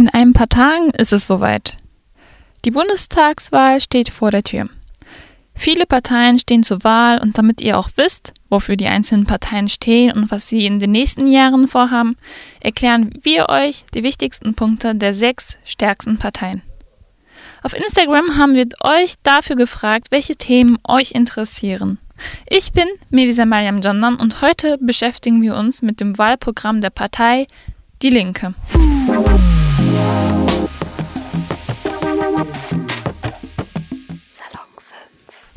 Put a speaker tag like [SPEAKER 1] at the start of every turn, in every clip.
[SPEAKER 1] In ein paar Tagen ist es soweit. Die Bundestagswahl steht vor der Tür. Viele Parteien stehen zur Wahl und damit ihr auch wisst, wofür die einzelnen Parteien stehen und was sie in den nächsten Jahren vorhaben, erklären wir euch die wichtigsten Punkte der sechs stärksten Parteien. Auf Instagram haben wir euch dafür gefragt, welche Themen euch interessieren. Ich bin Mevisa Mariam Jandan und heute beschäftigen wir uns mit dem Wahlprogramm der Partei Die Linke.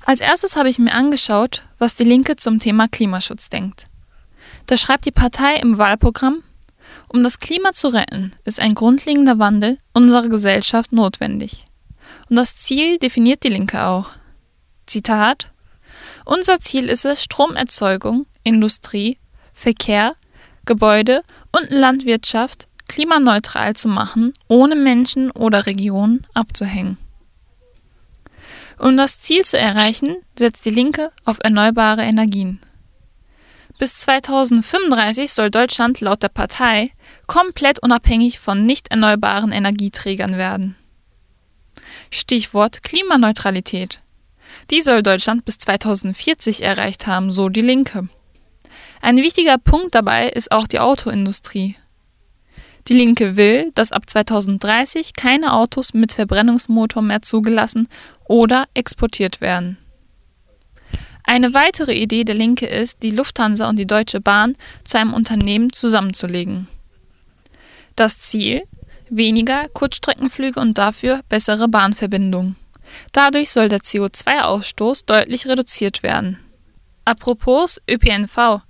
[SPEAKER 1] Als erstes habe ich mir angeschaut, was die Linke zum Thema Klimaschutz denkt. Da schreibt die Partei im Wahlprogramm, um das Klima zu retten, ist ein grundlegender Wandel unserer Gesellschaft notwendig. Und das Ziel definiert die Linke auch. Zitat Unser Ziel ist es, Stromerzeugung, Industrie, Verkehr, Gebäude und Landwirtschaft klimaneutral zu machen, ohne Menschen oder Regionen abzuhängen. Um das Ziel zu erreichen, setzt die Linke auf erneuerbare Energien. Bis 2035 soll Deutschland laut der Partei komplett unabhängig von nicht erneuerbaren Energieträgern werden. Stichwort Klimaneutralität. Die soll Deutschland bis 2040 erreicht haben, so die Linke. Ein wichtiger Punkt dabei ist auch die Autoindustrie. Die Linke will, dass ab 2030 keine Autos mit Verbrennungsmotor mehr zugelassen oder exportiert werden. Eine weitere Idee der Linke ist, die Lufthansa und die Deutsche Bahn zu einem Unternehmen zusammenzulegen. Das Ziel? Weniger Kurzstreckenflüge und dafür bessere Bahnverbindungen. Dadurch soll der CO2-Ausstoß deutlich reduziert werden. Apropos ÖPNV.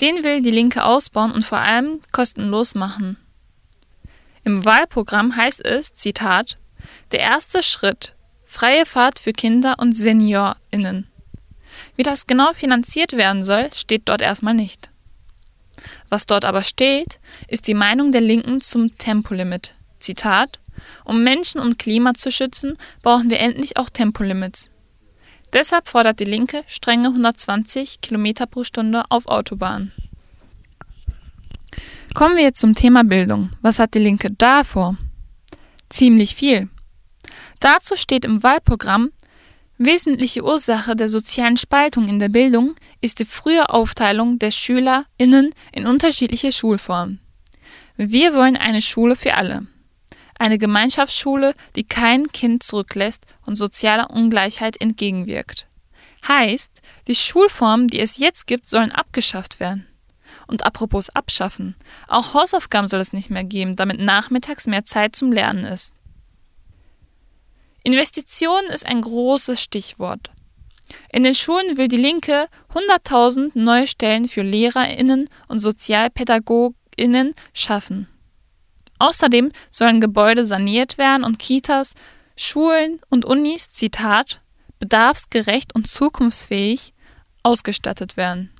[SPEAKER 1] Den will die Linke ausbauen und vor allem kostenlos machen. Im Wahlprogramm heißt es, Zitat, der erste Schritt, freie Fahrt für Kinder und SeniorInnen. Wie das genau finanziert werden soll, steht dort erstmal nicht. Was dort aber steht, ist die Meinung der Linken zum Tempolimit. Zitat, um Menschen und Klima zu schützen, brauchen wir endlich auch Tempolimits. Deshalb fordert die Linke strenge 120 km pro Stunde auf Autobahnen. Kommen wir jetzt zum Thema Bildung. Was hat die Linke da vor? Ziemlich viel. Dazu steht im Wahlprogramm, wesentliche Ursache der sozialen Spaltung in der Bildung ist die frühe Aufteilung der SchülerInnen in unterschiedliche Schulformen. Wir wollen eine Schule für alle. Eine Gemeinschaftsschule, die kein Kind zurücklässt und sozialer Ungleichheit entgegenwirkt. Heißt, die Schulformen, die es jetzt gibt, sollen abgeschafft werden. Und apropos abschaffen, auch Hausaufgaben soll es nicht mehr geben, damit nachmittags mehr Zeit zum Lernen ist. Investition ist ein großes Stichwort. In den Schulen will die Linke 100.000 neue Stellen für Lehrerinnen und Sozialpädagoginnen schaffen. Außerdem sollen Gebäude saniert werden und Kitas, Schulen und Unis, Zitat, bedarfsgerecht und zukunftsfähig ausgestattet werden.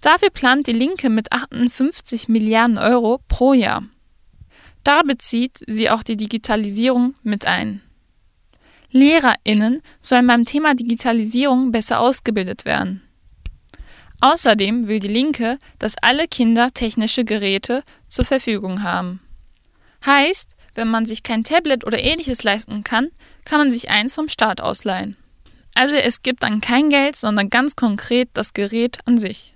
[SPEAKER 1] Dafür plant die Linke mit 58 Milliarden Euro pro Jahr. Da bezieht sie auch die Digitalisierung mit ein. LehrerInnen sollen beim Thema Digitalisierung besser ausgebildet werden. Außerdem will die Linke, dass alle Kinder technische Geräte zur Verfügung haben. Heißt, wenn man sich kein Tablet oder ähnliches leisten kann, kann man sich eins vom Staat ausleihen. Also es gibt dann kein Geld, sondern ganz konkret das Gerät an sich.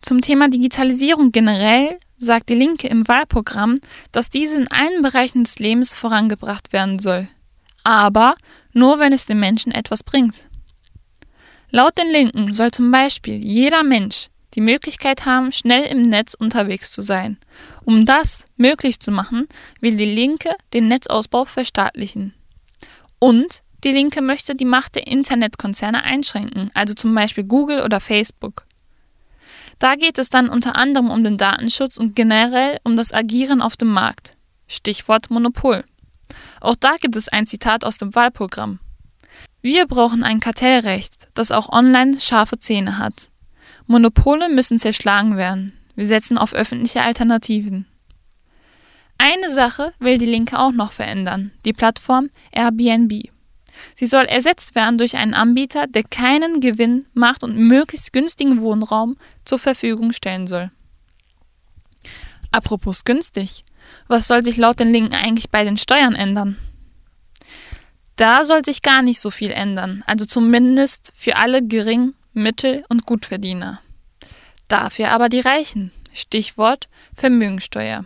[SPEAKER 1] Zum Thema Digitalisierung generell sagt die Linke im Wahlprogramm, dass diese in allen Bereichen des Lebens vorangebracht werden soll. Aber nur, wenn es den Menschen etwas bringt. Laut den Linken soll zum Beispiel jeder Mensch die Möglichkeit haben, schnell im Netz unterwegs zu sein. Um das möglich zu machen, will die Linke den Netzausbau verstaatlichen. Und die Linke möchte die Macht der Internetkonzerne einschränken, also zum Beispiel Google oder Facebook. Da geht es dann unter anderem um den Datenschutz und generell um das Agieren auf dem Markt. Stichwort Monopol. Auch da gibt es ein Zitat aus dem Wahlprogramm. Wir brauchen ein Kartellrecht, das auch online scharfe Zähne hat. Monopole müssen zerschlagen werden. Wir setzen auf öffentliche Alternativen. Eine Sache will die Linke auch noch verändern, die Plattform Airbnb. Sie soll ersetzt werden durch einen Anbieter, der keinen Gewinn macht und möglichst günstigen Wohnraum zur Verfügung stellen soll. Apropos günstig. Was soll sich laut den Linken eigentlich bei den Steuern ändern? Da soll sich gar nicht so viel ändern, also zumindest für alle Gering-, Mittel- und Gutverdiener. Dafür aber die Reichen. Stichwort Vermögensteuer.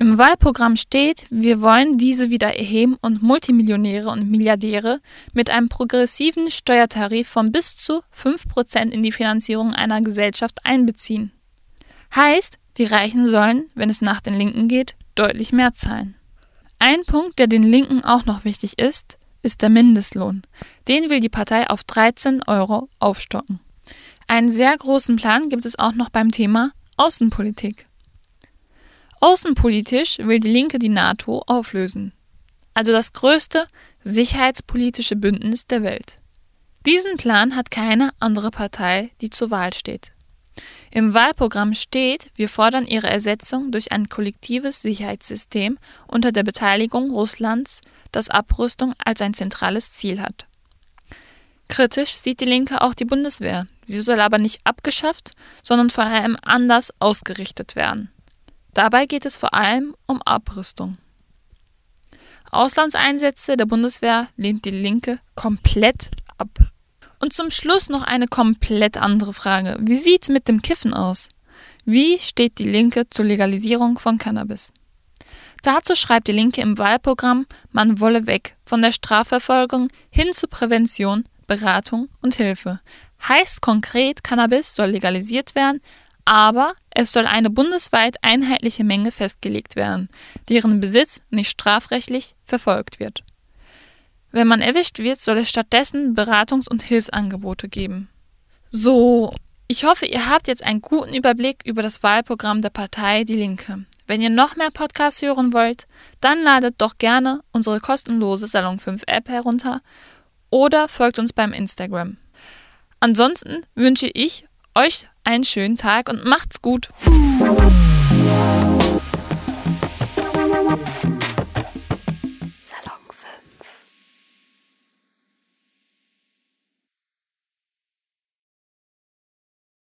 [SPEAKER 1] Im Wahlprogramm steht, wir wollen diese wieder erheben und Multimillionäre und Milliardäre mit einem progressiven Steuertarif von bis zu 5% in die Finanzierung einer Gesellschaft einbeziehen. Heißt, die Reichen sollen, wenn es nach den Linken geht, deutlich mehr zahlen. Ein Punkt, der den Linken auch noch wichtig ist, ist der Mindestlohn. Den will die Partei auf 13 Euro aufstocken. Einen sehr großen Plan gibt es auch noch beim Thema Außenpolitik. Außenpolitisch will die Linke die NATO auflösen, also das größte sicherheitspolitische Bündnis der Welt. Diesen Plan hat keine andere Partei, die zur Wahl steht. Im Wahlprogramm steht, wir fordern ihre Ersetzung durch ein kollektives Sicherheitssystem unter der Beteiligung Russlands, das Abrüstung als ein zentrales Ziel hat. Kritisch sieht die Linke auch die Bundeswehr. Sie soll aber nicht abgeschafft, sondern von einem anders ausgerichtet werden. Dabei geht es vor allem um Abrüstung. Auslandseinsätze der Bundeswehr lehnt die Linke komplett ab. Und zum Schluss noch eine komplett andere Frage. Wie sieht's mit dem Kiffen aus? Wie steht die Linke zur Legalisierung von Cannabis? Dazu schreibt die Linke im Wahlprogramm, man wolle weg von der Strafverfolgung hin zu Prävention, Beratung und Hilfe. Heißt konkret, Cannabis soll legalisiert werden, aber es soll eine bundesweit einheitliche Menge festgelegt werden, deren Besitz nicht strafrechtlich verfolgt wird. Wenn man erwischt wird, soll es stattdessen Beratungs- und Hilfsangebote geben. So, ich hoffe, ihr habt jetzt einen guten Überblick über das Wahlprogramm der Partei Die Linke. Wenn ihr noch mehr Podcasts hören wollt, dann ladet doch gerne unsere kostenlose Salon 5 App herunter oder folgt uns beim Instagram. Ansonsten wünsche ich euch einen schönen Tag und macht's gut.